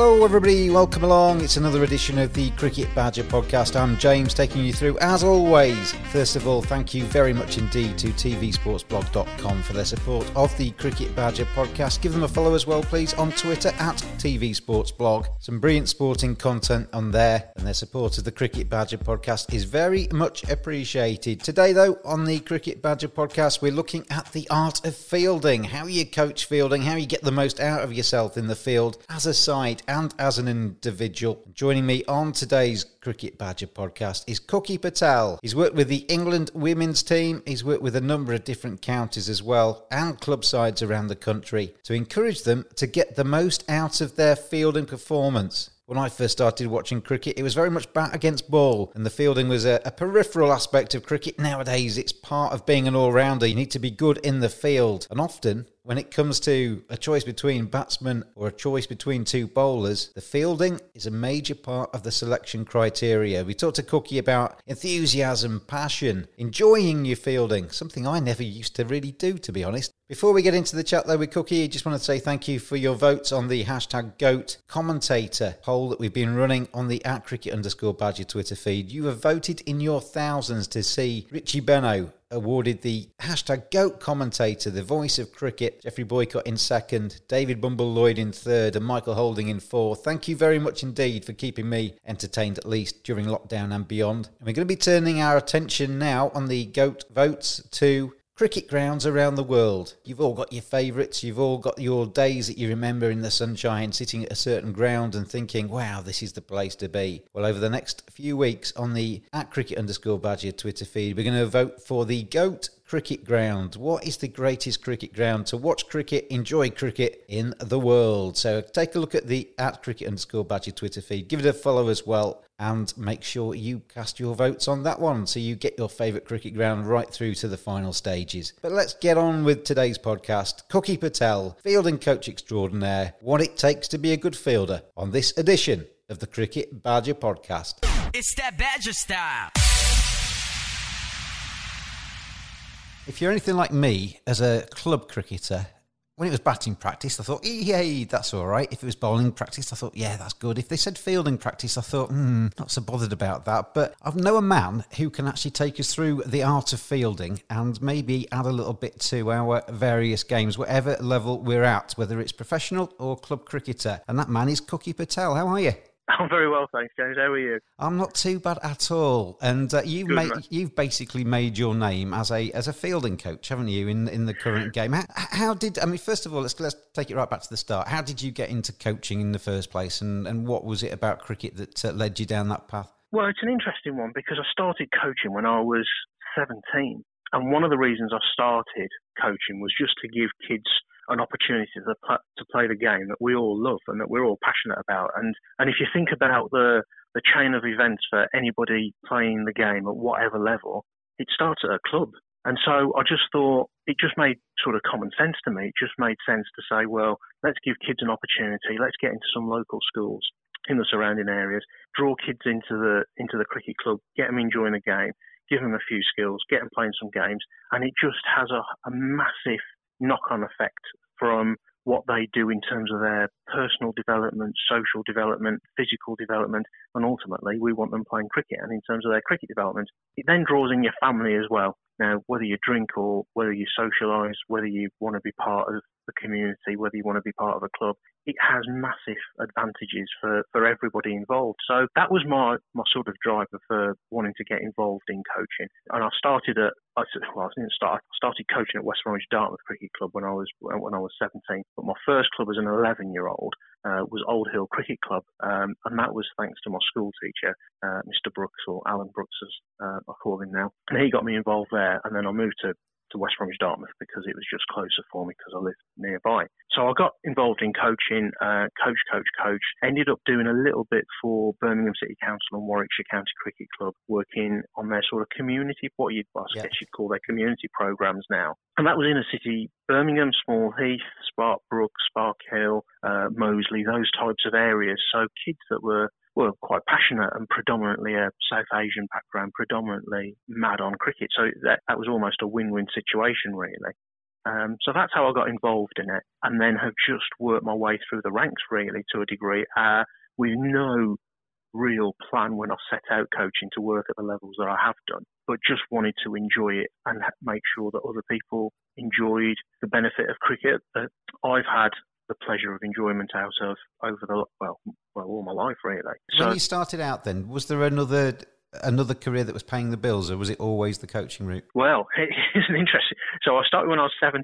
Hello everybody, welcome along. It's another edition of the Cricket Badger podcast. I'm James taking you through as always. First of all, thank you very much indeed to tvsportsblog.com for their support of the Cricket Badger podcast. Give them a follow as well please on Twitter at tvsportsblog. Some brilliant sporting content on there and their support of the Cricket Badger podcast is very much appreciated. Today though, on the Cricket Badger podcast, we're looking at the art of fielding, how you coach fielding, how you get the most out of yourself in the field as a side and as an individual. Joining me on today's Cricket Badger podcast is Cookie Patel. He's worked with the England women's team, he's worked with a number of different counties as well, and club sides around the country to encourage them to get the most out of their fielding performance. When I first started watching cricket, it was very much bat against ball, and the fielding was a, a, peripheral aspect of cricket. Nowadays, it's part of being an all rounder. You need to be good in the field, and often when it comes to a choice between batsmen or a choice between two bowlers, the fielding is a major part of the selection criteria. We talked to Cookie about enthusiasm, passion, enjoying your fielding, something I never used to really do, to be honest. Before we get into the chat though with Cookie, I just want to say thank you for your votes on the hashtag GOAT commentator poll that we've been running on the at cricket underscore badger Twitter feed. You have voted in your thousands to see Richie Benaud awarded the hashtag GOAT commentator, the voice of cricket, Geoffrey Boycott in second, David Bumble Lloyd in third, and Michael Holding in fourth. Thank you very much indeed for keeping me entertained at least during lockdown and beyond. And we're going to be turning our attention now on the GOAT votes to cricket grounds around the world. You've all got your favourites, you've all got your days that you remember in the sunshine, sitting at a certain ground and thinking, wow, this is the place to be. Well, over the next few weeks on the at cricket underscore badger Twitter feed, we're going to vote for the GOAT cricket ground. What is the greatest cricket ground to watch cricket, enjoy cricket in the world? So take a look at the at cricket underscore badger Twitter feed, give it a follow as well, and make sure you cast your votes on that one so you get your favourite cricket ground right through to the final stages. But let's get on with today's podcast. Cookie Patel, fielding coach extraordinaire, what it takes to be a good fielder on this edition of the Cricket Badger podcast. It's that Badger style. If you're anything like me as a club cricketer, when it was batting practice, I thought, yay, that's all right. If it was bowling practice, I thought, yeah, that's good. If they said fielding practice, I thought, hmm, not so bothered about that. But I've know a man who can actually take us through the art of fielding and maybe add a little bit to our various games, whatever level we're at, whether it's professional or club cricketer. And that man is Cookie Patel. How are you? I'm very well, thanks, James. How are you? I'm not too bad at all. And uh, you've made you've basically made your name as a as a fielding coach, haven't you? In in the current game. How, how did I mean? First of all, let's let's take it right back to the start. How did you get into coaching in the first place, and and what was it about cricket that uh, led you down that path? Well, it's an interesting one because I started coaching when I was 17. And one of the reasons I started coaching was just to give kids an opportunity to, to play the game that we all love and that we're all passionate about. And, and if you think about the, the chain of events for anybody playing the game at whatever level, it starts at a club. And so I just thought it just made sort of common sense to me. It just made sense to say, well, let's give kids an opportunity. Let's get into some local schools in the surrounding areas, draw kids into the into the cricket club, get them enjoying the game, give them a few skills, get them playing some games, and it just has a, a massive knock-on effect from what they do in terms of their personal development, social development, physical development, and ultimately we want them playing cricket. And in terms of their cricket development, it then draws in your family as well. Now, whether you drink or whether you socialise, whether you want to be part of the community, whether you want to be part of a club, it has massive advantages for, for everybody involved. So that was my, my sort of driver for wanting to get involved in coaching. And I started at, I well, I didn't start, I started coaching at West Bromwich Dartmouth Cricket Club when I was, when I was 17. But my first club as an 11 year old uh, was Old Hill Cricket Club. Um, and that was thanks to my school teacher, uh, Mr. Brooks or Alan Brooks as uh, I call him now. And he got me involved there. And then I moved to to West Bromwich Dartmouth because it was just closer for me because I lived nearby. So I got involved in coaching, uh, coach, coach, coach. Ended up doing a little bit for Birmingham City Council and Warwickshire County Cricket Club, working on their sort of community, what you I Yeah. guess you'd call their community programs now. And that was in a city, Birmingham, Small Heath, Sparkbrook, Spark Hill, uh, Moseley, those types of areas. So kids that were were quite passionate and predominantly a South Asian background, predominantly mad on cricket. So that, that was almost a win-win situation, really. Um, so that's how I got involved in it, and then have just worked my way through the ranks, really, to a degree, uh, with no real plan when I set out coaching to work at the levels that I have done, but just wanted to enjoy it and make sure that other people enjoyed the benefit of cricket that I've had the pleasure of enjoyment out of over the well, well, all my life really. So when you started out, then was there another another career that was paying the bills, or was it always the coaching route? Well, it's an interesting. So I started when I was 17,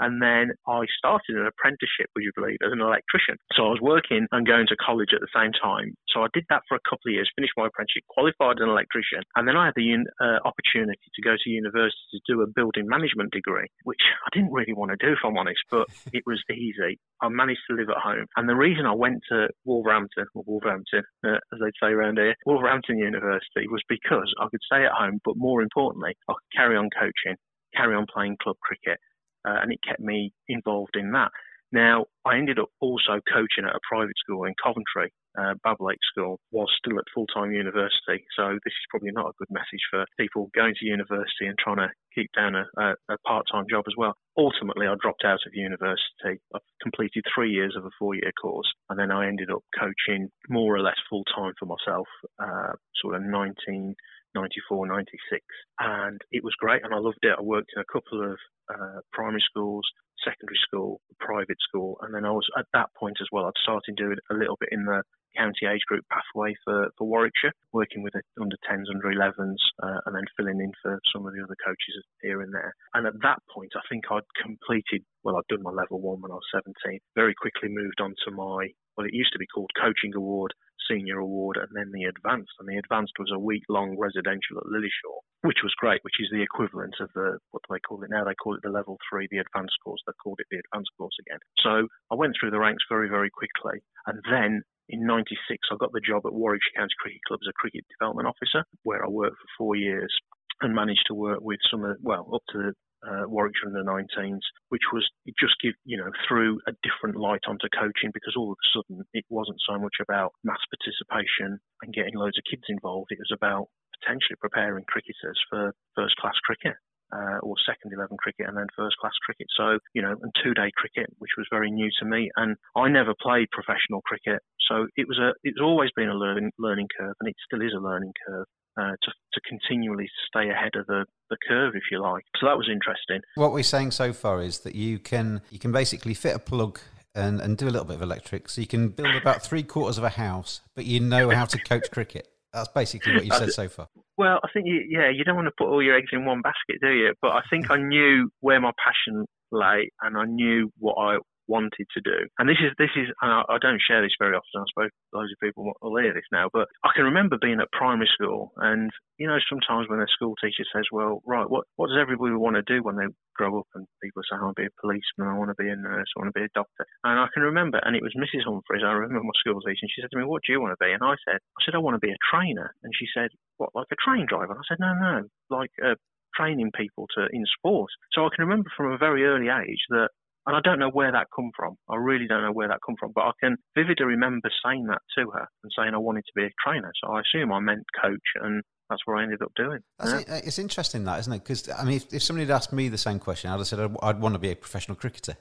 and then I started an apprenticeship, would you believe, as an electrician. So I was working and going to college at the same time. So I did that for a couple of years, finished my apprenticeship, qualified as an electrician, and then I had the un- uh, opportunity to go to university to do a building management degree, which I didn't really want to do, if I'm honest, but it was easy. I managed to live at home, and the reason I went to Wolverhampton, or Wolverhampton, uh, as they'd say around here, Wolverhampton University, was because I could stay at home, but more importantly, I could carry on coaching, carry on playing club cricket, uh, and it kept me involved in that. Now, I ended up also coaching at a private school in Coventry, uh, Bablake School, was still at full time university. So, this is probably not a good message for people going to university and trying to keep down a, a, a part time job as well. Ultimately, I dropped out of university. I've completed three years of a four year course, and then I ended up coaching more or less full time for myself, uh, sort of 19. 94, 96. And it was great and I loved it. I worked in a couple of uh, primary schools, secondary school, private school. And then I was at that point as well, I'd started doing a little bit in the county age group pathway for, for Warwickshire, working with the under 10s, under 11s, uh, and then filling in for some of the other coaches here and there. And at that point, I think I'd completed, well, I'd done my level one when I was 17, very quickly moved on to my, well, it used to be called Coaching Award, Senior Award, and then the Advanced. And the Advanced was a week long residential at Lilleshall, which was great, which is the equivalent of the, what do they call it now? They call it the level three, the advanced course. They called it the advanced course again. So I went through the ranks very, very quickly. And then in 96, I got the job at Warwickshire County Cricket Club as a cricket development officer, where I worked for four years and managed to work with some of, well, up to uh, Warwickshire under 19s, which was it just give you know threw a different light onto coaching because all of a sudden it wasn't so much about mass participation and getting loads of kids involved. It was about potentially preparing cricketers for first class cricket. Uh, or second 11 cricket and then first class cricket. So, you know, and two day cricket, which was very new to me. And I never played professional cricket. So it was a, it's always been a learning, learning curve and it still is a learning curve. Uh, to, to continually stay ahead of the, the curve, if you like. So that was interesting. What we're saying so far is that you can you can basically fit a plug and, and do a little bit of electric, so you can build about three quarters of a house, but you know how to coach cricket. That's basically what you said so far. Well, I think you, yeah, you don't want to put all your eggs in one basket, do you? But I think I knew where my passion lay, and I knew what I wanted to do. And this is this is I, don't share this very often. I suppose loads of people will hear this now, but I can remember being at primary school, and you know sometimes when a school teacher says, "Well, right, what what does everybody want to do when they grow up?" and people say, "I want to be a policeman, I want to be a nurse, I want to be a doctor," and I can remember, and it was Mrs. Humphreys. I remember my school teacher, and she said to me, "What do you want to be?" And I said, "I said I want to be a trainer," and she said, "What, like a train driver?" And I said, "No, no, like." Uh, training people to in sport. So I can remember from a very early age that and I don't know where that come from. I really don't know where that come from. But I can vividly remember saying that to her and saying I wanted to be a trainer. So I assume I meant coach, and that's what I ended up doing. Yeah. It's interesting that, isn't it? Because I mean, if, if, somebody had asked me the same question, I'd have said I'd, I'd want to be a professional cricketer.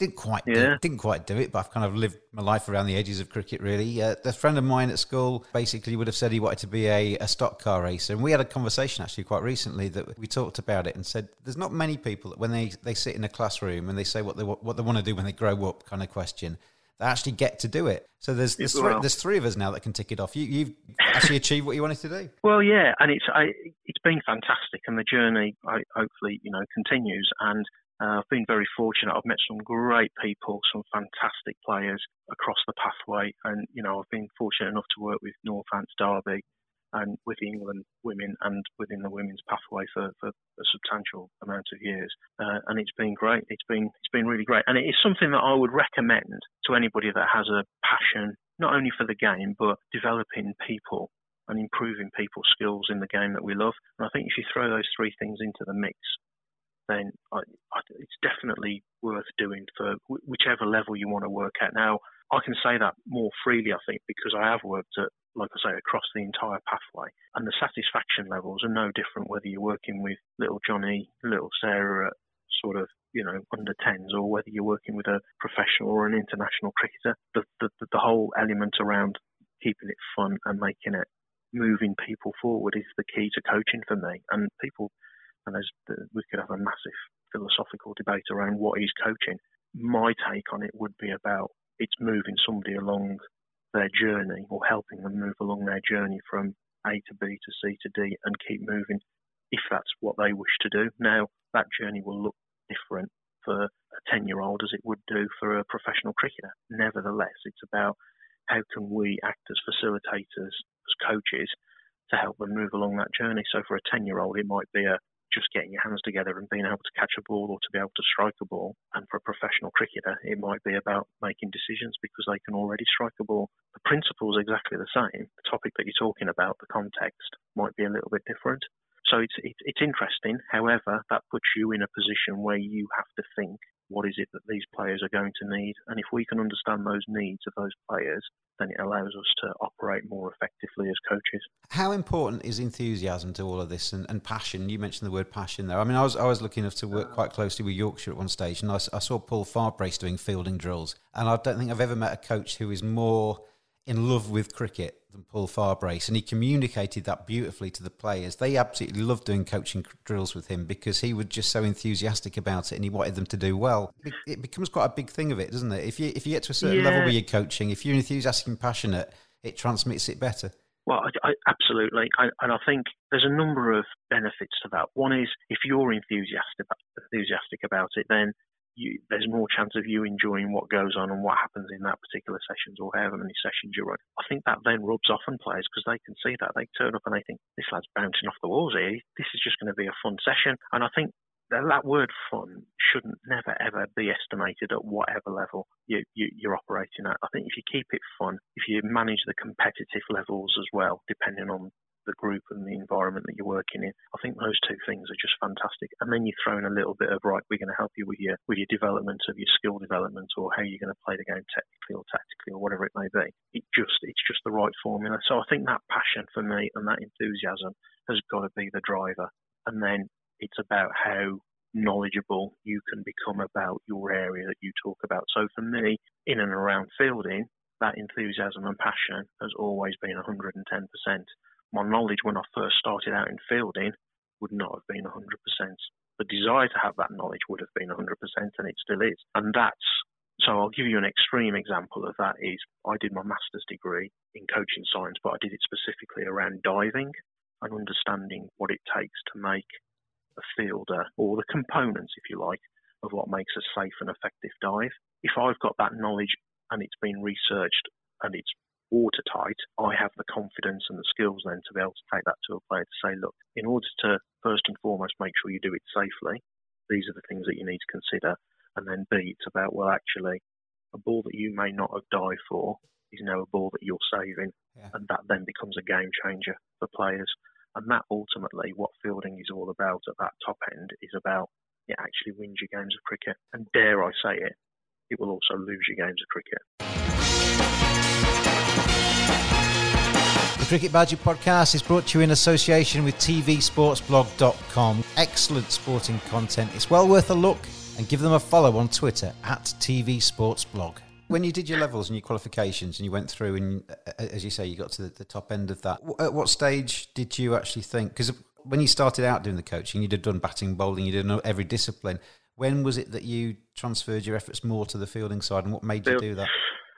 Didn't quite, yeah. do, didn't quite do it, but I've kind of lived my life around the edges of cricket. Really, uh, a friend of mine at school basically would have said he wanted to be a, a stock car racer, and we had a conversation actually quite recently that we talked about it and said there's not many people that when they, they sit in a classroom and they say what they what they want to do when they grow up, kind of question, they actually get to do it. So there's there's, three, there's three of us now that can tick it off. You, have actually achieved what you wanted to do. Well, yeah, and it's I, it's been fantastic, and the journey I, hopefully you know continues. And uh, I've been very fortunate. I've met some great people, some fantastic players across the pathway, and you know I've been fortunate enough to work with Northants Derby and with England women and within the women's pathway for, for a substantial amount of years, uh, and it's been great. It's been it's been really great, and it is something that I would recommend to anybody that has a passion not only for the game but developing people and improving people's skills in the game that we love. And I think if you throw those three things into the mix, then it's definitely worth doing for whichever level you want to work at. Now, I can say that more freely, I think, because I have worked at, like I say, across the entire pathway, and the satisfaction levels are no different whether you're working with little Johnny, little Sarah at sort of you know under 10s, or whether you're working with a professional or an international cricketer. The the, the whole element around keeping it fun and making it moving people forward is the key to coaching for me. And people and there's, we could have a massive philosophical debate around what is coaching. My take on it would be about it's moving somebody along their journey or helping them move along their journey from A to B to C to D and keep moving if that's what they wish to do. Now, that journey will look different for a 10 year old as it would do for a professional cricketer. Nevertheless, it's about how can we act as facilitators, as coaches, to help them move along that journey. So for a 10 year old, it might be a just getting your hands together and being able to catch a ball or to be able to strike a ball. And for a professional cricketer, it might be about making decisions because they can already strike a ball. The principle is exactly the same. The topic that you're talking about, the context, might be a little bit different. So it's, it's, interesting. However, that puts you in a position where you have to think what is it that these players are going to need? And if we can understand those needs of those players, then it allows us to operate more effectively as coaches. How important is enthusiasm to all of this and, and passion? You mentioned the word passion there. I mean, I was I was lucky enough to work ah. quite closely with Yorkshire at one stage, and I, I saw Paul Farbrace doing fielding drills, and I don't think I've ever met a coach who is more in love with cricket than Paul Farbrace, and he communicated that beautifully to the players. They absolutely loved doing coaching drills with him because he was just so enthusiastic about it, and he wanted them to do well. It becomes quite a big thing of it, doesn't it? If you if you get to a certain yeah. level where you're coaching, if you're enthusiastic and passionate, it transmits it better. Well, I, I, absolutely, I, and I think there's a number of benefits to that. One is if you're enthusiastic enthusiastic about it, then you, there's more chance of you enjoying what goes on and what happens in that particular sessions or however many sessions you're. I think that then rubs off on players because they can see that. They turn up and they think, this lad's bouncing off the walls here. This is just going to be a fun session. And I think that, word fun shouldn't never ever be estimated at whatever level you, you, you're operating at. I think if you keep it fun, if you manage the competitive levels as well, depending on the group and the environment that you're working in. I think those two things are just fantastic. And then you throw in a little bit of right, we're going to help you with your with your development of your skill development or how you're going to play the game technically or tactically or whatever it may be. It just it's just the right formula. So I think that passion for me and that enthusiasm has got to be the driver. And then it's about how knowledgeable you can become about your area that you talk about. So for me, in and around fielding, that enthusiasm and passion has always been 110% my knowledge when I first started out in fielding would not have been 100%. The desire to have that knowledge would have been 100%, and it still is. And that's So I'll give you an extreme example of that is I did my master's degree in coaching science, but I did it specifically around diving and understanding what it takes to make a fielder or the components, if you like, of what makes a safe and effective dive. If I've got that knowledge and it's been researched and it's watertight, I have the confidence and the skills then to be able to take that to a player to say, look, in order to first and foremost make sure you do it safely, these are the things that you need to consider. And then B, it's about, well, actually, a ball that you may not have dived for is now a ball that you're saving. Yeah. And that then becomes a game changer for players. And that ultimately, what fielding is all about at that top end is about it actually wins you games of cricket. And dare I say it, it will also lose you games of cricket. Cricket Badger podcast is brought to you in association with TVSportsBlog.com. Excellent sporting content. It's well worth a look and give them a follow on Twitter at TV Sports Blog. When you did your levels and your qualifications and you went through and, uh, as you say, you got to the, the top end of that, at what stage did you actually think? Because when you started out doing the coaching, you'd have done batting, bowling, you did every discipline. When was it that you transferred your efforts more to the fielding side, and what made you do that?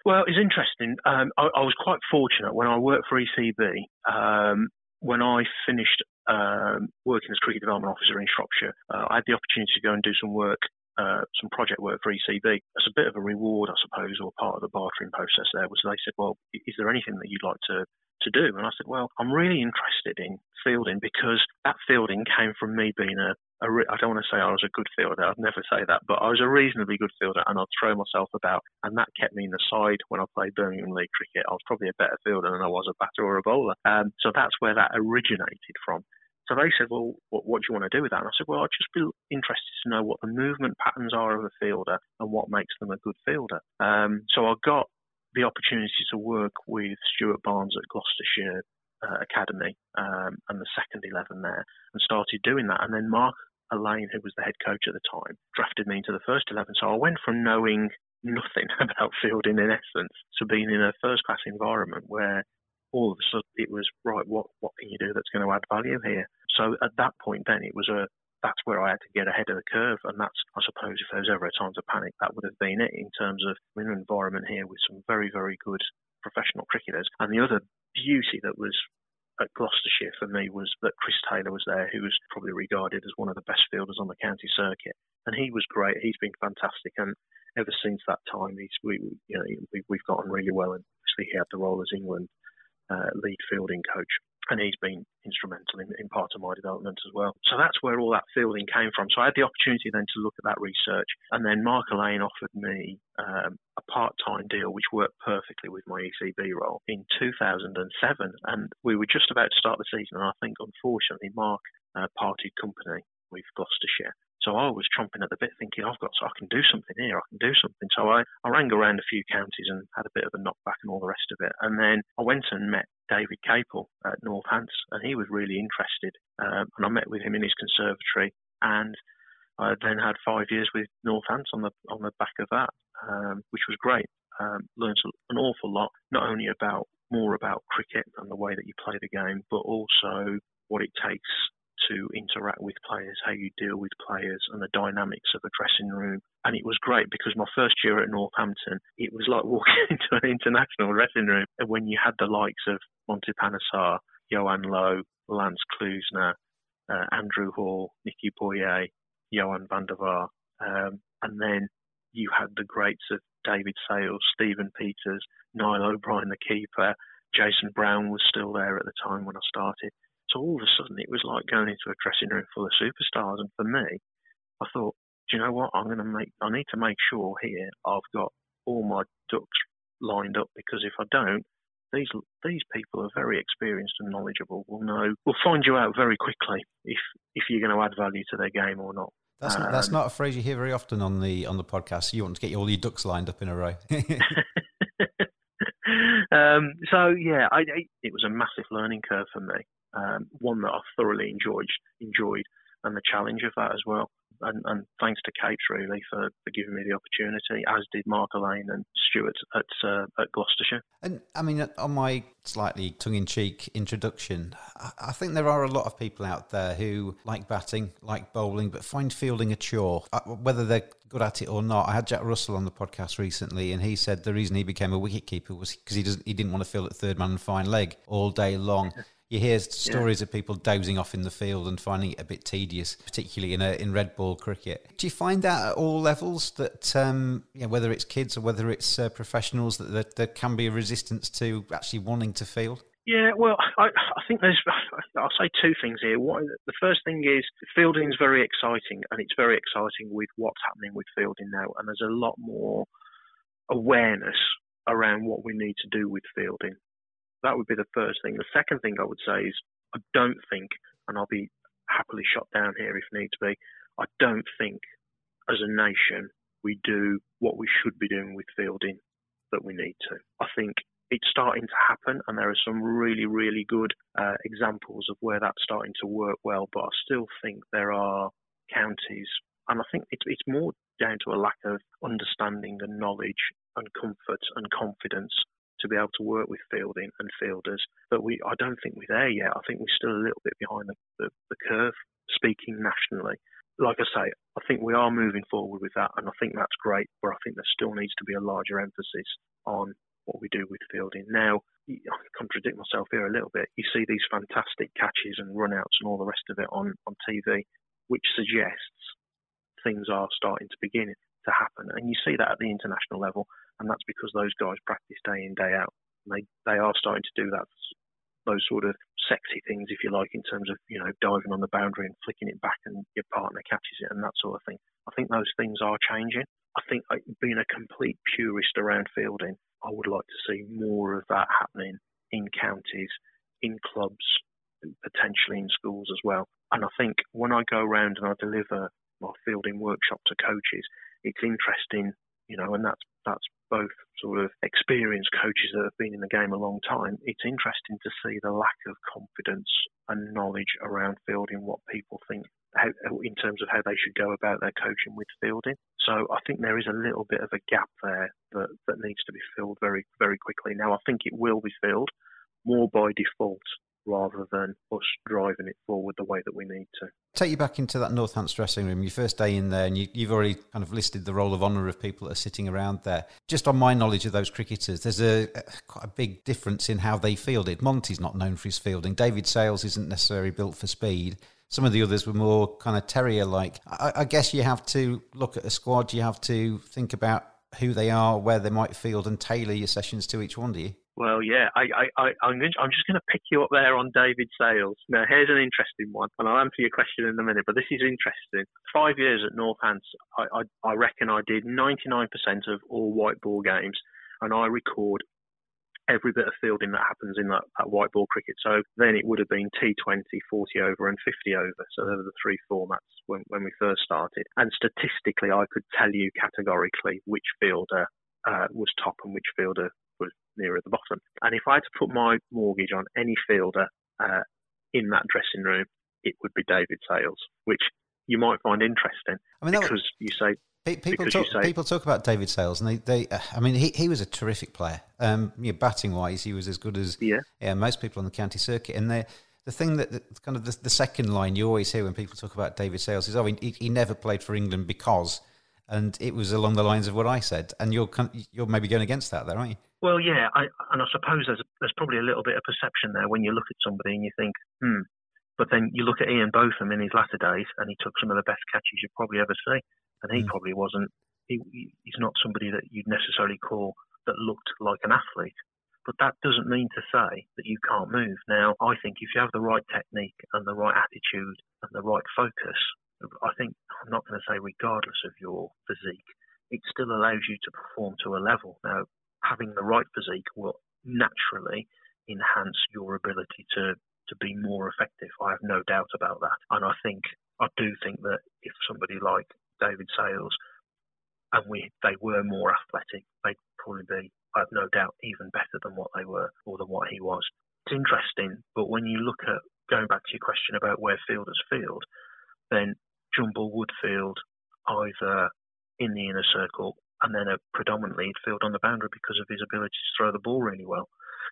Well, it's interesting. Um, I, I, was quite fortunate when I worked for ECB. Um, when I finished um, working as cricket development officer in Shropshire, uh, I had the opportunity to go and do some work uh, some project work for ECB as a bit of a reward, I suppose, or part of the bartering process there was they said, well, is there anything that you'd like to to do? And I said, well, I'm really interested in fielding because that fielding came from me being a, a re- I don't want to say I was a good fielder. I'd never say that, but I was a reasonably good fielder and I'd throw myself about. And that kept me in the side when I played Birmingham League cricket. I was probably a better fielder than I was a batter or a bowler. Um, so that's where that originated from. So they said, well, what, what, do you want to do with that? And I said, well, I'd just be interested to know what the movement patterns are of a fielder and what makes them a good fielder. Um, so I got the opportunity to work with Stuart Barnes at Gloucestershire uh, Academy um, and the second 11 there and started doing that. And then Mark Alleyne, who was the head coach at the time, drafted me into the first 11. So I went from knowing nothing about fielding in essence to being in a first class environment where all of a sudden it was right. What what can you do that's going to add value here? So at that point, then it was a that's where I had to get ahead of the curve, and that's I suppose if there was ever a time to panic, that would have been it in terms of in an environment here with some very very good professional cricketers. And the other beauty that was at Gloucestershire for me was that Chris Taylor was there, who was probably regarded as one of the best fielders on the county circuit, and he was great. He's been fantastic, and ever since that time, he's we you know we, we've gotten really well. And obviously, he had the role as England uh, lead fielding coach. And he's been instrumental in, in part of my development as well. So that's where all that fielding came from. So I had the opportunity then to look at that research. And then Mark Alleyne offered me um, a part time deal, which worked perfectly with my ECB role in 2007. And we were just about to start the season. And I think, unfortunately, Mark uh, parted company with Gloucestershire. So I was chomping at the bit thinking, I've got, so I can do something here, I can do something. So I, I rang around a few counties and had a bit of a knockback and all the rest of it. And then I went and met David Capel at Northants and he was really interested. Um, and I met with him in his conservatory and I then had five years with Northants on the, on the back of that, um, which was great. Um, learned an awful lot, not only about more about cricket and the way that you play the game, but also what it takes to interact with players, how you deal with players, and the dynamics of a dressing room. And it was great because my first year at Northampton, it was like walking into an international dressing room. And when you had the likes of Monty Panesar, Johan Louw, Lance Klusener, uh, Andrew Hall, Nicky Boje, Johan van der um, and then you had the greats of David Sales, Stephen Peters, Niall O'Brien, the keeper. Jason Brown was still there at the time when I started. So all of a sudden, it was like going into a dressing room full of superstars. And for me, I thought, do you know what? I'm going to make. I need to make sure here I've got all my ducks lined up because if I don't, these these people are very experienced and knowledgeable. Will know. Will find you out very quickly if if you're going to add value to their game or not. That's um, that's not a phrase you hear very often on the on the podcast. You want to get all your ducks lined up in a row. um, so yeah, I, it was a massive learning curve for me um, one that I thoroughly enjoyed, enjoyed, and the challenge of that as well. And, and thanks to Kate really for, for giving me the opportunity, as did Mark Alleyne and Stuart at uh, at Gloucestershire. And I mean, on my slightly tongue-in-cheek introduction, I think there are a lot of people out there who like batting, like bowling, but find fielding a chore. Uh, whether they're good at it or not, I had Jack Russell on the podcast recently, and he said the reason he became a wicketkeeper was because he doesn't he didn't want to field at third man and fine leg all day long. You hear stories yeah. of people dozing off in the field and finding it a bit tedious, particularly in a, in red ball cricket. Do you find that at all levels that um, yeah, whether it's kids or whether it's uh, professionals that, that there can be a resistance to actually wanting to field? Yeah, well, I, I think there's. I'll say two things here. One, the first thing is fielding is very exciting, and it's very exciting with what's happening with fielding now, and there's a lot more awareness around what we need to do with fielding. That would be the first thing. The second thing I would say is I don't think, and I'll be happily shot down here if need to be, I don't think as a nation we do what we should be doing with fielding that we need to. I think it's starting to happen, and there are some really, really good uh, examples of where that's starting to work well. But I still think there are counties, and I think it's, it's more down to a lack of understanding and knowledge and comfort and confidence to be able to work with fielding and fielders. But we, I don't think we're there yet. I think we're still a little bit behind the, the, the curve, speaking nationally. Like I say, I think we are moving forward with that, and I think that's great. But I think there still needs to be a larger emphasis on what we do with fielding. Now, I contradict myself here a little bit. You see these fantastic catches and runouts and all the rest of it on, on TV, which suggests things are starting to begin to happen. And you see that at the international level and that's because those guys practice day in day out. And they they are starting to do that those sort of sexy things, if you like, in terms of you know diving on the boundary and flicking it back and your partner catches it and that sort of thing. I think those things are changing. I think being a complete purist around fielding, I would like to see more of that happening in counties, in clubs, potentially in schools as well. And I think when I go around and I deliver my fielding workshop to coaches, it's interesting, you know, and that's that's both sort of experienced coaches that have been in the game a long time, it's interesting to see the lack of confidence and knowledge around fielding what people think how, in terms of how they should go about their coaching with fielding. So I think there is a little bit of a gap there that, that needs to be filled very, very quickly. Now, I think it will be filled more by default rather than us driving it forward the way that we need to. Take you back into that Northants dressing room, your first day in there, and you, have already kind of listed the roll of honour of people that are sitting around there. Just on my knowledge of those cricketers, there's a, quite a big difference in how they fielded. Monty's not known for his fielding. David Sales isn't necessarily built for speed. Some of the others were more kind of terrier like. I, I guess you have to look at a squad, you have to think about who they are, where they might field, and tailor your sessions to each one, do you? Well, yeah, I, I, I, am I'm just going to pick you up there on David Sales. Now, here's an interesting one, and I'll answer your question in a minute, but this is interesting. Five years at Northants, I, I, I reckon I did 99% of all white ball games, and I record every bit of fielding that happens in that, that white ball cricket. So then it would have been T20, 40 over, and 50 over. So those are the three formats when, when we first started. And statistically, I could tell you categorically which fielder uh, was top and which fielder was near at the bottom. And if I had to put my mortgage on any fielder uh, in that dressing room, it would be David Sales, which you might find interesting I mean, because was, you say people talk, say, people talk about David Sales, and they, they uh, I mean, he, he was a terrific player. Um, you know, batting wise, he was as good as yeah. yeah most people on the county circuit. And the the thing that the, kind of the, the, second line you always hear when people talk about David Sales is, oh, he, he never played for England because, and it was along the lines of what I said. And you're you're maybe going against that, there, aren't you? Well, yeah, I, and I suppose there's there's probably a little bit of perception there when you look at somebody and you think, hmm. But then you look at Ian Botham in his latter days, and he took some of the best catches you'd probably ever see, and he mm. probably wasn't. He, he's not somebody that you'd necessarily call that looked like an athlete. But that doesn't mean to say that you can't move. Now, I think if you have the right technique and the right attitude and the right focus, I think I'm not going to say regardless of your physique, it still allows you to perform to a level. Now, having the right physique will naturally enhance your ability to to be more effective. I have no doubt about that. And I think I do think that if somebody like David Sales and we they were more athletic, they'd probably be, I have no doubt, even better than what they were or than what he was. It's interesting, but when you look at going back to your question about where fielders field, then jumble Woodfield either in the inner circle and then a predominantly field on the boundary because of his ability to throw the ball really well.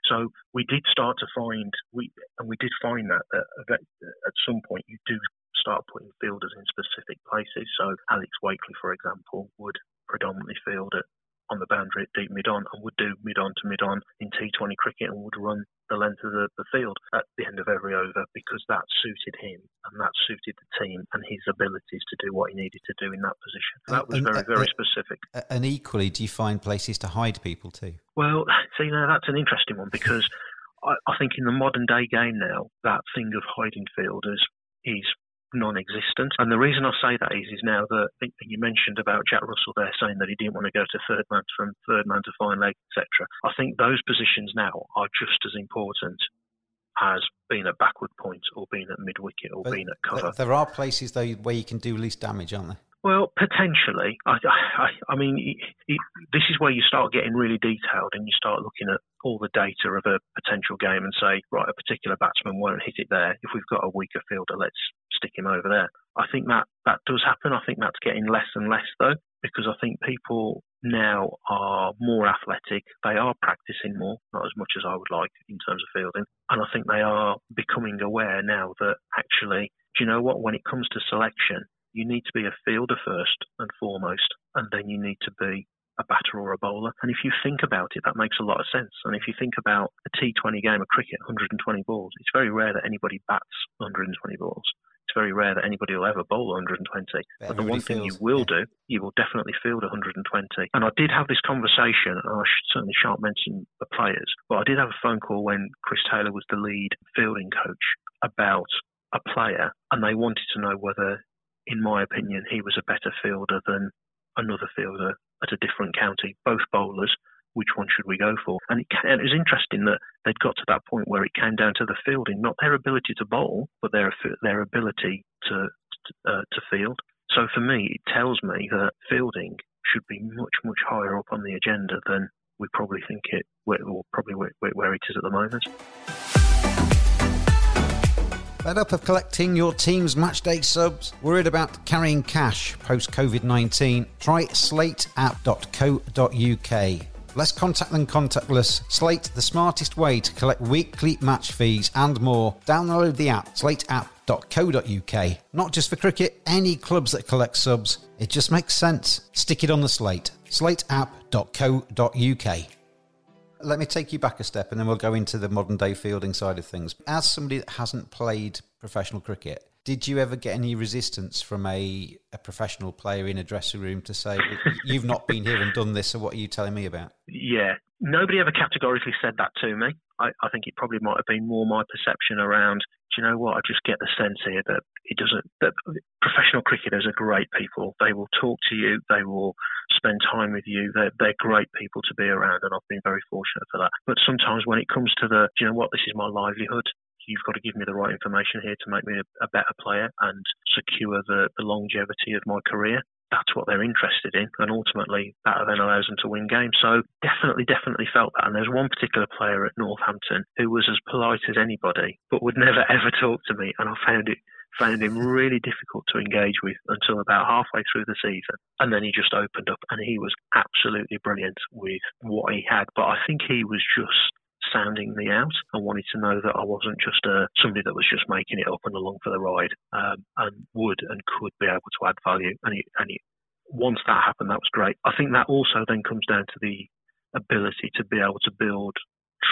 So we did start to find we and we did find that, that at some point you do start putting fielders in specific places. So Alex Wakely, for example, would predominantly field at on the boundary at deep mid on and would do mid on to mid on in T20 cricket and would run the length of the, the, field at the end of every over because that suited him and that suited the team and his abilities to do what he needed to do in that position. That was very, very specific. And equally, do you find places to hide people too? Well, see, now that's an interesting one because I, I think in the modern day game now, that thing of hiding fielders non-existent. And the reason I say that is, is now that you mentioned about Jack Russell there saying that he didn't want to go to third man from third man to fine leg, etc. I think those positions now are just as important as being at backward point or being at mid wicket or but being at cover. There are places though where you can do least damage, aren't there? Well, potentially. I, I, I mean, it, it, this is where you start getting really detailed and you start looking at all the data of a potential game and say, right, a particular batsman won't hit it there. If we've got a weaker fielder, let's stick him over there. I think that that does happen. I think that's getting less and less though, because I think people now are more athletic. They are practicing more, not as much as I would like in terms of fielding. And I think they are becoming aware now that actually, do you know what? When it comes to selection, you need to be a fielder first and foremost, and then you need to be a batter or a bowler. And if you think about it, that makes a lot of sense. And if you think about a T20 game of cricket, 120 balls, it's very rare that anybody bats 120 balls. It's very rare that anybody will ever bowl 120. But, but the one thing you will yeah. do, you will definitely field 120. And I did have this conversation, and I certainly shan't mention the players, but I did have a phone call when Chris Taylor was the lead fielding coach about a player, and they wanted to know whether in my opinion, he was a better fielder than another fielder at a different county, both bowlers. Which one should we go for? And it, and it was interesting that they'd got to that point where it came down to the fielding, not their ability to bowl, but their their ability to uh, to field. So for me, it tells me that fielding should be much much higher up on the agenda than we probably think it, or probably where, where it is at the moment. Fed up of collecting your team's matchday subs? Worried about carrying cash post COVID 19? Try slateapp.co.uk. Less contact than contactless. Slate, the smartest way to collect weekly match fees and more. Download the app, slateapp.co.uk. Not just for cricket, any clubs that collect subs. It just makes sense. Stick it on the slate. slateapp.co.uk. Let me take you back a step and then we'll go into the modern day fielding side of things. As somebody that hasn't played professional cricket, did you ever get any resistance from a, a professional player in a dressing room to say, You've not been here and done this, so what are you telling me about? Yeah, nobody ever categorically said that to me. I, I think it probably might have been more my perception around do you know what? I just get the sense here that it doesn't. That professional cricketers are great people. They will talk to you. They will spend time with you. They're, they're great people to be around, and I've been very fortunate for that. But sometimes when it comes to the, you know what? This is my livelihood. You've got to give me the right information here to make me a, a better player and secure the, the longevity of my career that's what they're interested in, and ultimately that then allows them to win games. So definitely, definitely felt that. And there's one particular player at Northampton who was as polite as anybody, but would never ever talk to me, and I found it found him really difficult to engage with until about halfway through the season. And then he just opened up and he was absolutely brilliant with what he had. But I think he was just sounding me out and wanted to know that I wasn't just uh, somebody that was just making it up and along for the ride um, and would and could be able to add value. And, and once that happened, that was great. I think that also then comes down to the ability to be able to build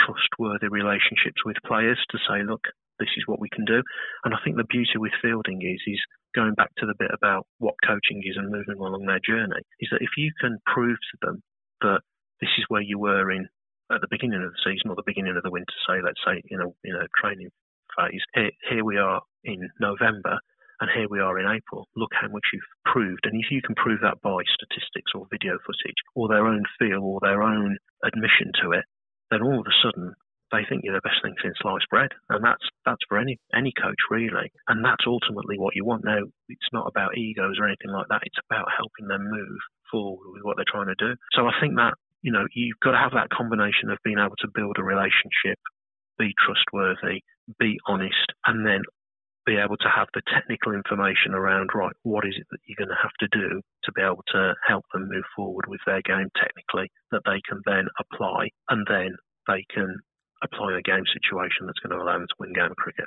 trustworthy relationships with players to say, look, this is what we can do. And I think the beauty with fielding is, is going back to the bit about what coaching is and moving along their journey, is that if you can prove to them that this is where you were in at the beginning of the season or the beginning of the winter, say, let's say, you know, in a training phase. Here, here we are in November, and here we are in April. Look how much you've proved. And if you can prove that by statistics or video footage or their own feel or their own admission to it, then all of a sudden they think you're the best thing since sliced bread. And that's that's for any any coach really. And that's ultimately what you want. Now it's not about egos or anything like that. It's about helping them move forward with what they're trying to do. So I think that you know, you've got to have that combination of being able to build a relationship, be trustworthy, be honest, and then be able to have the technical information around, right, what is it that you're going to have to do to be able to help them move forward with their game technically that they can then apply and then they can apply a game situation that's going to allow them to win game of cricket.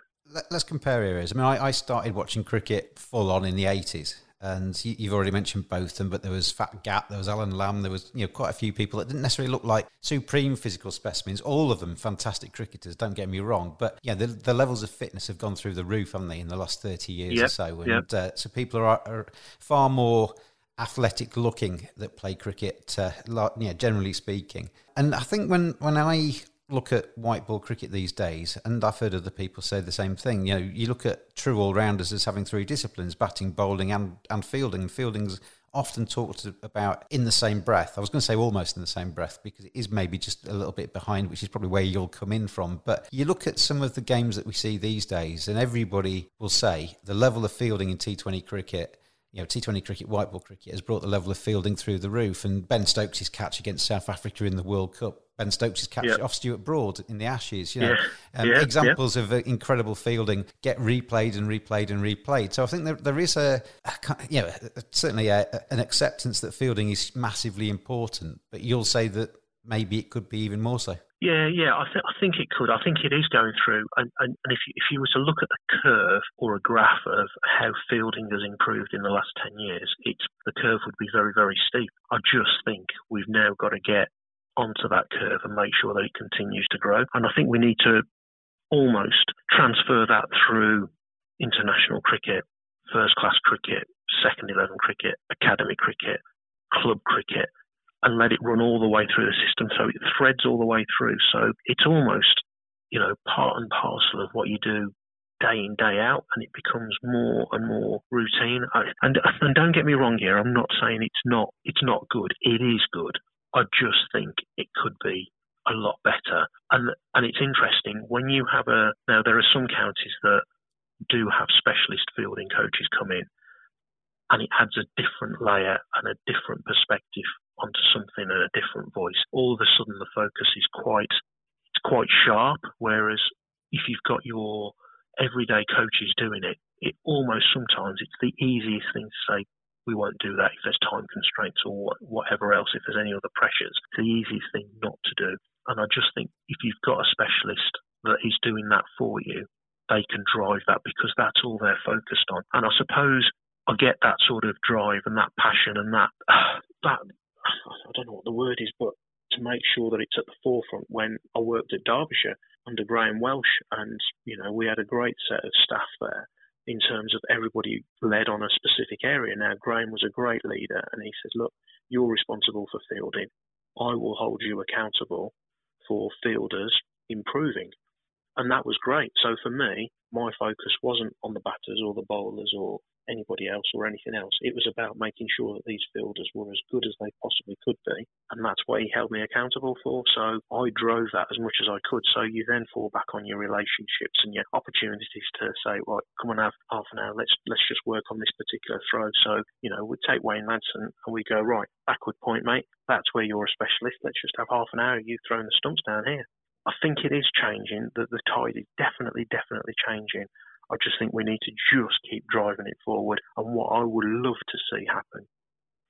Let's compare areas. I mean, I, I started watching cricket full on in the 80s and you've already mentioned both of them, but there was Fat Gatt, there was Alan Lamb, there was you know quite a few people that didn't necessarily look like supreme physical specimens. All of them fantastic cricketers, don't get me wrong, but yeah, the, the levels of fitness have gone through the roof, haven't they, in the last thirty years yep, or so? And yep. uh, so people are, are, far more athletic looking that play cricket, uh, yeah, generally speaking. And I think when when I look at white ball cricket these days, and I've heard other people say the same thing. You know, you look at true all rounders as having three disciplines: batting, bowling, and and fielding. Fielding's often talked about in the same breath. I was going to say almost in the same breath because it is maybe just a little bit behind, which is probably where you'll come in from. But you look at some of the games that we see these days, and everybody will say the level of fielding in T20 cricket you know, T20 cricket, white ball cricket has brought the level of fielding through the roof. And Ben Stokes' catch against South Africa in the World Cup Ben Stokes' catch yep. off Stuart Broad in the Ashes. You know, yeah. Um, yeah. examples yeah. of uh, incredible fielding get replayed and replayed and replayed. So I think there, there is a, a you know, certainly a, an acceptance that fielding is massively important. But you'll say that maybe it could be even more so. Yeah, yeah, I, th- I think it could. I think it is going through. And, and, and if, you, if you were to look at the curve or a graph of how fielding has improved in the last 10 years, it's, the curve would be very, very steep. I just think we've now got to get onto that curve and make sure that it continues to grow. And I think we need to almost transfer that through international cricket, first class cricket, second 11 cricket, academy cricket, club cricket, and let it run all the way through the system so it threads all the way through. So it's almost, you know, part and parcel of what you do day in day out and it becomes more and more routine and and don't get me wrong here i'm not saying it's not it's not good it is good I just think it could be a lot better. And and it's interesting when you have a now there are some counties that do have specialist fielding coaches come in, and it adds a different layer and a different perspective onto something and a different voice. All of a sudden, the focus is quite it's quite sharp. Whereas if you've got your everyday coaches doing it, it almost sometimes it's the easiest thing to say we won't do that if there's time constraints or whatever else, if there's any other pressures. It's the easiest thing not to do. And I just think if you've got a specialist that is doing that for you, they can drive that because that's all they're focused on. And I suppose I get that sort of drive and that passion and that, that I don't know what the word is, but to make sure that it's at the forefront when I worked at Derbyshire under Graeme Welch and, you know, we had a great set of staff there in terms of everybody led on a specific area. Now, Graeme was a great leader, and he says, Look, you're responsible for fielding. I will hold you accountable for fielders improving. And that was great. So for me, my focus wasn't on the batters or the bowlers or anybody else or anything else. It was about making sure that these fielders were as good as they possibly could be. And that's what he held me accountable for. So I drove that as much as I could. So you then fall back on your relationships and your opportunities to say, right, come on, have half an hour. Let's let's just work on this particular throw. So, you know, we take Wayne Madsen and we go, right, backward point, mate. That's where you're a specialist. Let's just have half an hour. You throwing the stumps down here. I think it is changing. That the tide is definitely, definitely changing. I just think we need to just keep driving it forward. And what I would love to see happen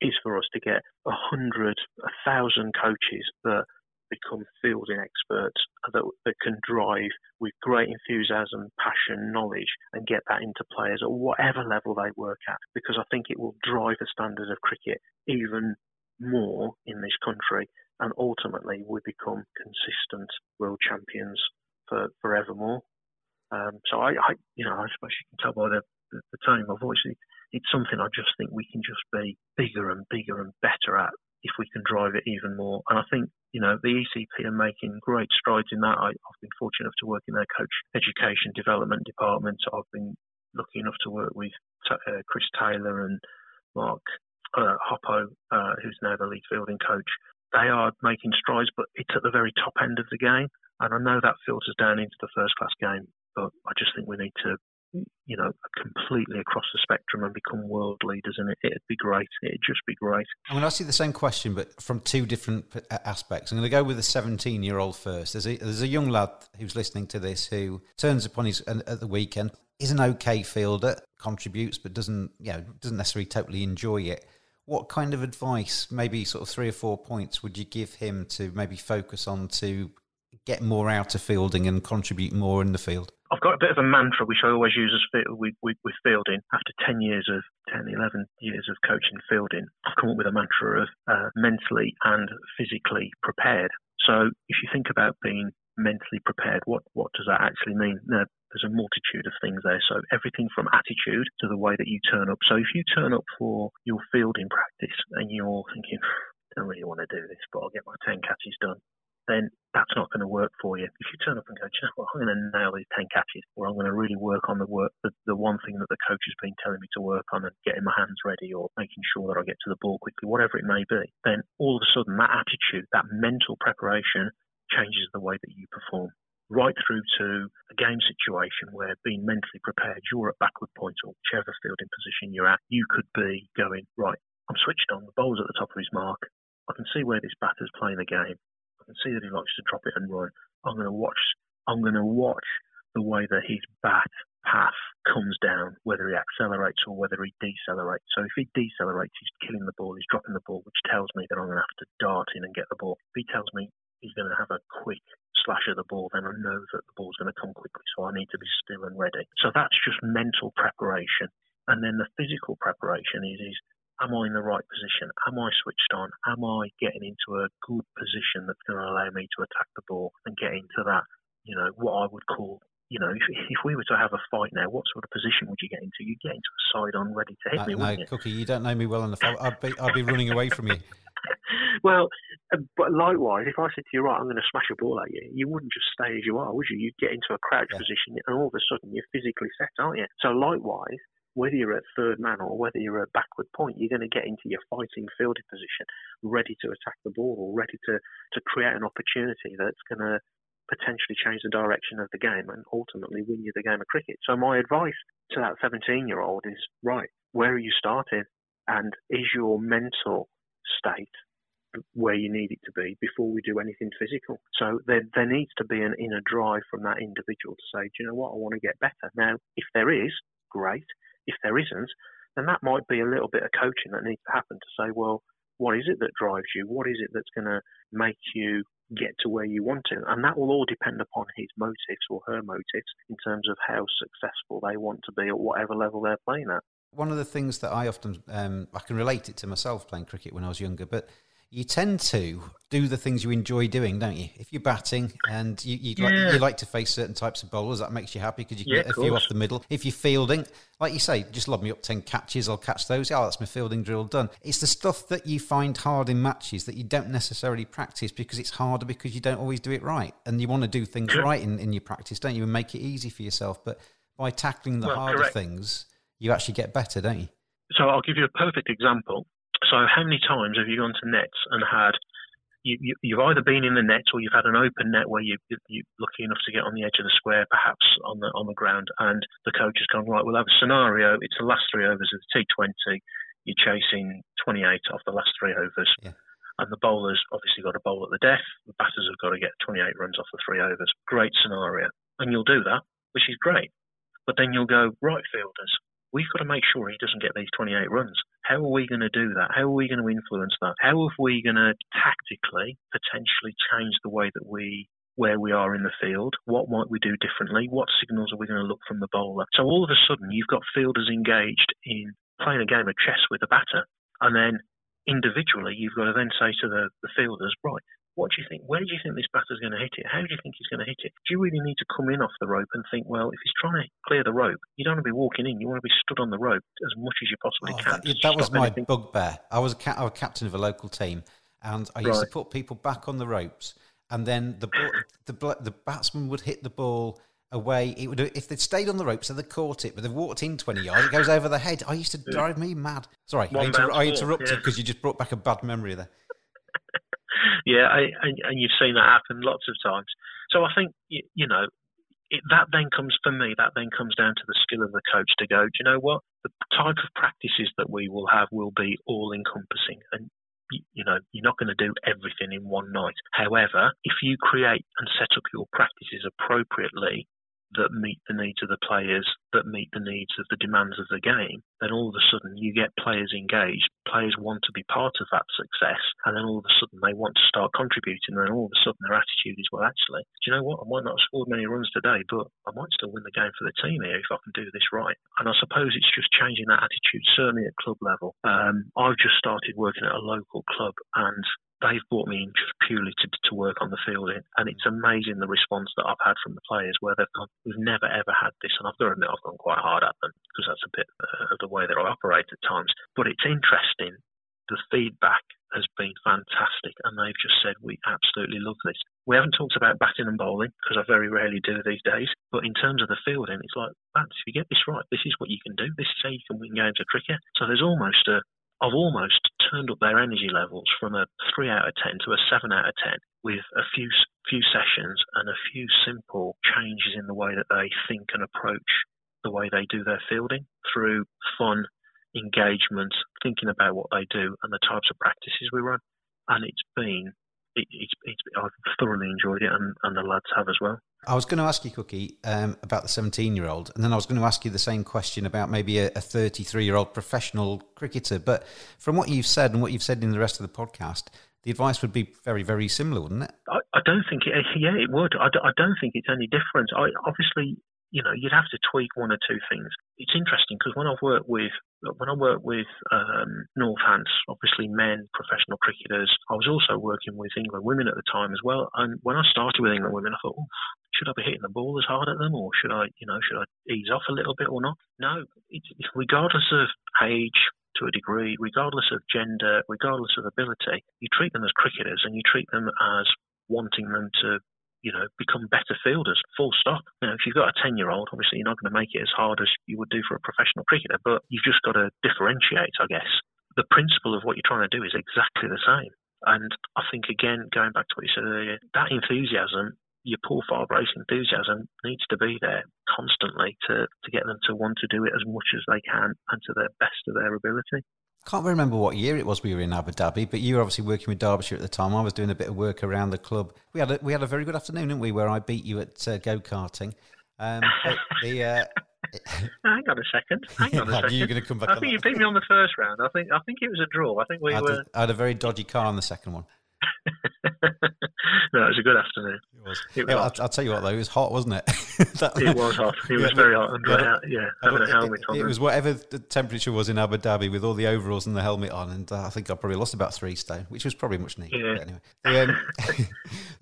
is for us to get a hundred, a thousand coaches that become fielding experts that, that can drive with great enthusiasm, passion, knowledge, and get that into players at whatever level they work at. Because I think it will drive the standard of cricket even more in this country, and ultimately we become consistent world champions for forevermore. Um, so I, I, you know, I suppose you can tell by the, the, the tone of my voice, it, it's something I just think we can just be bigger and bigger and better at if we can drive it even more. And I think, you know, the ECB are making great strides in that. I, have been fortunate enough to work in their coach education development department. I've been lucky enough to work with uh, Chris Taylor and Mark uh, Hoppo, uh, who's now the lead fielding coach. They are making strides, but it's at the very top end of the game. And I know that filters down into the first class game but I just think we need to, you know, completely across the spectrum and become world leaders. And it, it'd be great. It'd just be great. I'm going to ask you the same question, but from two different uh, aspects. I'm going to go with the 17 year old first. There's a, there's a young lad who's listening to this who turns upon his uh, at the weekend is an okay fielder, contributes, but doesn't you know doesn't necessarily totally enjoy it. What kind of advice, maybe sort of three or four points, would you give him to maybe focus on to get more out of fielding and contribute more in the field? I've got a bit of a mantra which I always use as with, with, with, fielding. After 10 years of 10, 11 years of coaching fielding, I've come up with a mantra of uh, mentally and physically prepared. So if you think about being mentally prepared, what, what does that actually mean? Now, there's a multitude of things there. So everything from attitude to the way that you turn up. So if you turn up for your fielding practice and you're thinking, I don't really want to do this, but I'll get my 10 catches done, then that's not going to work for you. If you turn up and go, you know what, I'm going to nail these 10 catches, or I'm going to really work on the work, the, the one thing that the coach has been telling me to work on and getting my hands ready or making sure that I get to the ball quickly, whatever it may be, then all of a sudden that attitude, that mental preparation changes the way that you perform right through to a game situation where being mentally prepared, you're at backward point or whichever fielding position you're at, you could be going, right, I'm switched on, the ball's at the top of his mark. I can see where this batter's playing the game. Can see that he likes to drop it and run. I'm going to watch. I'm going to watch the way that his bat path comes down, whether he accelerates or whether he decelerates. So if he decelerates, he's killing the ball, he's dropping the ball, which tells me that I'm going to have to dart in and get the ball. If he tells me he's going to have a quick slash of the ball, then I know that the ball's going to come quickly. So I need to be still and ready. So that's just mental preparation. And then the physical preparation is, is am I in the right position? Am I switched on? Am I getting into a good position that's going to allow me to attack the ball and get into that, you know, what I would call, you know, if, if we were to have a fight now, what sort of position would you get into? You'd get into a side on ready to hit uh, me, no, you? Cookie, you don't know me well enough. I'd be, I'd be running away from you. well, uh, but likewise, if I said to you, right, I'm going to smash a ball at you, you wouldn't just stay as you are, would you? You'd get into a crouch yeah. position, and all of a sudden you're physically set, aren't you? So likewise, whether you're at third man or whether you're at backward point, you're going to get into your fighting fielding position, ready to attack the ball or ready to, to create an opportunity that's going to potentially change the direction of the game and ultimately win you the game of cricket. So my advice to that 17 year old is, right, where are you starting? And is your mental state where you need it to be before we do anything physical. So there, there needs to be an inner drive from that individual to say, do you know what, I want to get better. Now, if there is, great. If there isn't, then that might be a little bit of coaching that needs to happen to say, well, what is it that drives you? What is it that's going to make you get to where you want to? And that will all depend upon his motives or her motives in terms of how successful they want to be at whatever level they're playing at. One of the things that I often, um, I can relate it to myself playing cricket when I was younger, but you tend to do the things you enjoy doing, don't you? If you're batting and you you, yeah. like, you like to face certain types of bowlers, that makes you happy because you can yeah, get a few off the middle. If you're fielding, like you say, just lob me up 10 catches, I'll catch those. Oh, that's my fielding drill done. It's the stuff that you find hard in matches that you don't necessarily practice because it's harder because you don't always do it right. And you want to do things right in, in your practice, don't you? And make it easy for yourself. But by tackling the well, harder correct. things, you actually get better, don't you? So I'll give you a perfect example. So how many times have you gone to nets and had you, you, have either been in the net or you've had an open net where you, you're lucky enough to get on the edge of the square, perhaps on the on the ground, and the coach has gone right. We'll have a scenario. It's the last three overs of the T20. You're chasing 28 off the last three overs, yeah. and the bowlers obviously got a bowl at the death. The batters have got to get 28 runs off the three overs. Great scenario, and you'll do that, which is great. But then you'll go right fielders we've got to make sure he doesn't get these 28 runs. How are we going to do that? How are we going to influence that? How are we going to tactically potentially change the way that we where we are in the field, what might we do differently, what signals are we going to look from the bowler. So all of a sudden you've got fielders engaged in playing a game of chess with a batter, and then individually you've got to then say to the, the fielders, right, what do you think? Where do you think this batter's going to hit it? How do you think he's going to hit it? Do you really need to come in off the rope and think, well, if he's trying to clear the rope, you don't want to be walking in. You want to be stood on the rope as much as you possibly oh, can. That, that was my anything. bugbear. I was, a ca- I was captain of a local team, and I used right. to put people back on the ropes, and then the the the batsman would hit the ball away. It would if they'd stayed on the ropes, so they caught it, but they've walked in twenty yards. It goes over the head. I used to drive me mad. Sorry, I, inter- I, interrupted because yeah. you just brought back a bad memory there yeah, I, and, and you've seen that happen lots of times. So I think you, you know it, that then comes for me. That then comes down to the skill of the coach to go. Do you know what the type of practices that we will have will be all encompassing, and you know you're not going to do everything in one night. However, if you create and set up your practices appropriately that meet the needs of the players, that meet the needs of the demands of the game, then all of a sudden you get players engaged. Players want to be part of that success, and then all of a sudden they want to start contributing. And then all of a sudden their attitude is, well, actually, do you know what? I might not have scored many runs today, but I might still win the game for the team here if I can do this right. And I suppose it's just changing that attitude, certainly at club level. Um, I've just started working at a local club, and they've brought me in just purely to, to work on the fielding, and it's amazing the response that I've had from the players where they've gone, we've never ever had this, and I've got to admit I've gone quite hard at them because that's a bit uh, of the way that I operate at times. But it's interesting. The feedback has been fantastic, and they've just said we absolutely love this. We haven't talked about batting and bowling because I very rarely do these days. But in terms of the fielding, it's like, if you get this right, this is what you can do. This is how you can win games of cricket. So there's almost a I've almost turned up their energy levels from a three out of ten to a seven out of ten with a few few sessions and a few simple changes in the way that they think and approach the way they do their fielding through fun, engagement, thinking about what they do and the types of practices we run. And it's been it, it's, it's, I've thoroughly enjoyed it, and, and the lads have as well. I was going to ask you, Cookie, um, about the 17 year old, and then I was going to ask you the same question about maybe a 33 year old professional cricketer. But from what you've said and what you've said in the rest of the podcast, the advice would be very, very similar, wouldn't it? I, I don't think it. Yeah, it would. I, I don't think it's any different. I obviously you know, you'd have to tweak one or two things. It's interesting because when I've worked with when I worked with um, Northants, obviously men, professional cricketers, I was also working with England women at the time as well. And when I started with England women, I thought, should I be hitting the ball as hard at them, or should I, you know, should I ease off a little bit or not? No, it's, regardless of age, to a degree, regardless of gender, regardless of ability, you treat them as cricketers and you treat them as wanting them to you know, become better fielders, full stop. Now, if you've got a 10 year old, obviously you're not going to make it as hard as you would do for a professional cricketer, but you've just got to differentiate, I guess. The principle of what you're trying to do is exactly the same. And I think, again, going back to what you said earlier, that enthusiasm, your Paul Farbrace enthusiasm, needs to be there constantly to, to get them to want to do it as much as they can and to the best of their ability can't remember what year it was we were in Abu Dhabi, but you were obviously working with Derbyshire at the time. I was doing a bit of work around the club. We had a, we had a very good afternoon, didn't we? Where I beat you at uh, go karting. Um, the uh, hang on a second. Hang on a second. You're going to come back. I think you beat me on the first round. I think I think it was a draw. I think we I were. Had, I had a very dodgy car on the second one. no, it was a good afternoon. It was. It was yeah, I'll, I'll, tell you what, though, it was hot, wasn't it? that, it was hot. It was yeah, very hot. And yeah, yeah having a helmet on. It, it was whatever the temperature was in Abu Dhabi with all the overalls and the helmet on, and uh, I think I probably lost about three stone, which was probably much needed. Yeah. anyway, um,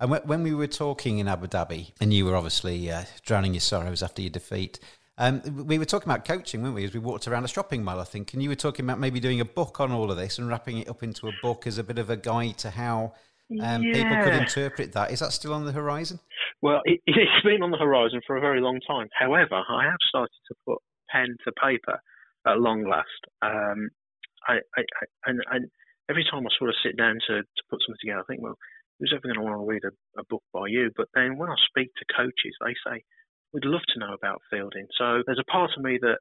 and when we were talking in Abu Dhabi, and you were obviously uh, drowning your sorrows after your defeat. Um, we were talking about coaching, weren't we, as we walked around a shopping mall, I think. And you were talking about maybe doing a book on all of this and wrapping it up into a book as a bit of a guide to how um, yeah. people could interpret that. Is that still on the horizon? Well, it, has been on the horizon for a very long time. However, I have started to put pen to paper at long last. Um, I, I, I, and, and, every time I sort of sit down to, to put something together, I think, well, who's ever going to want to read a, a book by you? But then when I speak to coaches, they say, we'd love to know about fielding. So there's a part of me that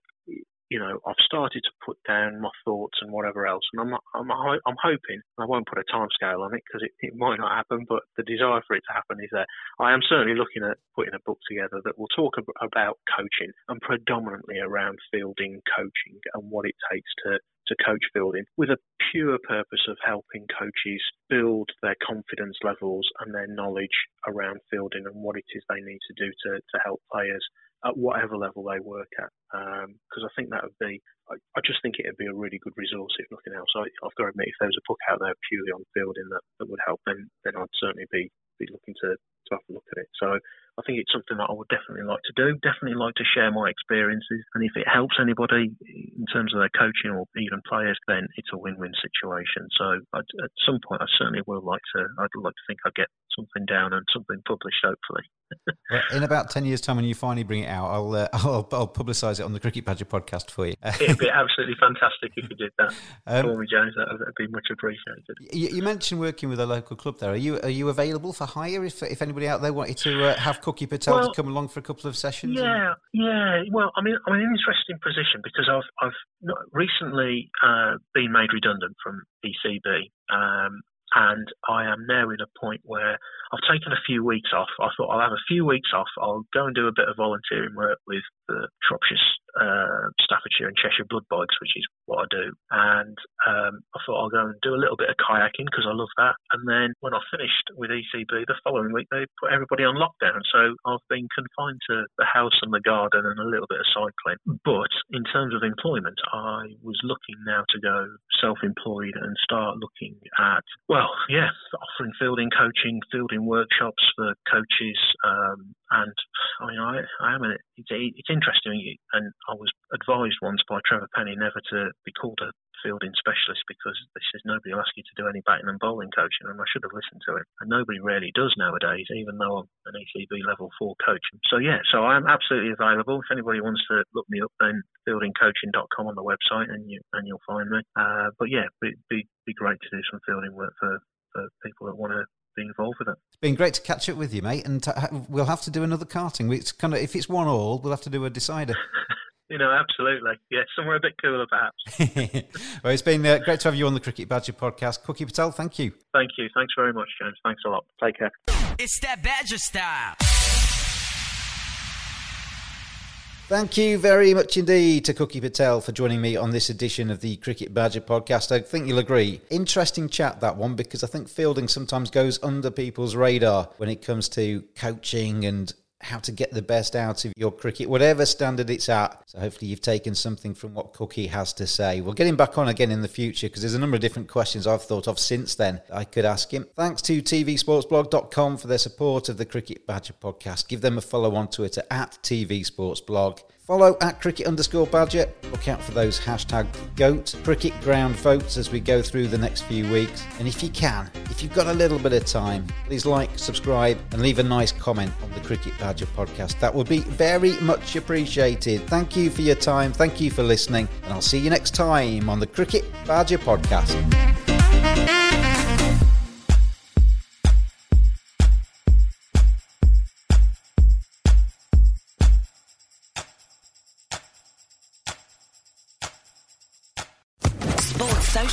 you know, I've started to put down my thoughts and whatever else, and I'm I'm I'm hoping I won't put a time scale on it because it, it might not happen, but the desire for it to happen is there. I am certainly looking at putting a book together that will talk about coaching and predominantly around fielding coaching and what it takes to to coach fielding with a pure purpose of helping coaches build their confidence levels and their knowledge around fielding and what it is they need to do to, to help players at whatever level they work at. Because um, I think that would be, I, I, just think it would be a really good resource if nothing else. I, have got to admit, if there was a book out there purely on fielding that, that would help, then then I'd certainly be be looking to to have a look at it. So I think it's something that I would definitely like to do. Definitely like to share my experiences, and if it helps anybody in terms of their coaching or even players, then it's a win-win situation. So I'd, at some point, I certainly will like to. I'd like to think I get something down and something published, hopefully. well, in about ten years' time, when you finally bring it out, I'll uh, I'll, I'll publicise it on the Cricket Badger podcast for you. It'd be absolutely fantastic if you did that um, for me, James. That would be much appreciated. You, you, mentioned working with a local club there. Are you are you available for hire if if anybody out there wanted to uh, have Cookie Patel well, to come along for a couple of sessions? Yeah, and... yeah. Well, I mean, I'm in an interesting position because I've I've recently uh, been made redundant from ECB. Um, and I am now in a point where I've taken a few weeks off. I thought I'll have a few weeks off. I'll go and do a bit of volunteering work with the Shropshire, uh, Staffordshire, and Cheshire Blood Bikes, which is what I do. And um, I thought I'll go and do a little bit of kayaking because I love that. And then when I finished with ECB the following week, they put everybody on lockdown. So I've been confined to the house and the garden and a little bit of cycling. But in terms of employment, I was looking now to go self-employed and start looking at, well, yeah, offering fielding coaching, fielding workshops for coaches. Um, and I mean, I, I am, a, it's, it's interesting. And I was advised once by Trevor Penney never to be called a fielding specialist because they says nobody will ask you to do any batting and bowling coaching, and I should have listened to him. And nobody really does nowadays, even though I'm an ECB level four coach. So yeah, so I'm absolutely available. If anybody wants to look me up, then fieldingcoaching.com on the website, and you and you'll find me. Uh, but yeah, be, be be great to do some fielding work for for people that want to be involved with it. It's been great to catch up with you, mate, and to, we'll have to do another karting. It's kind of if it's one all, we'll have to do a decider. you know, absolutely. Yeah, somewhere a bit cooler, perhaps. well, it's been uh, great to have you on the Cricket Badger podcast. Cookie Patel, thank you. Thank you. Thanks very much, James. Thanks a lot. Take care. It's that Badger style. Thank you very much indeed to Cookie Patel for joining me on this edition of the Cricket Badger podcast. I think you'll agree. Interesting chat, that one, because I think fielding sometimes goes under people's radar when it comes to coaching and how to get the best out of your cricket, whatever standard it's at. So hopefully you've taken something from what Cookie has to say. We'll get him back on again in the future because there's a number of different questions I've thought of since then I could ask him. Thanks to tvsportsblog.com for their support of the Cricket Badger podcast. Give them a follow on Twitter at tvsportsblog. Follow at cricket underscore badger. Look out for those hashtag GOAT cricket ground votes as we go through the next few weeks. And if you can, if you've got a little bit of time, please like, subscribe, and leave a nice comment on the Cricket Badger podcast. That would be very much appreciated. Thank you for your time. Thank you for listening. And I'll see you next time on the Cricket Badger podcast.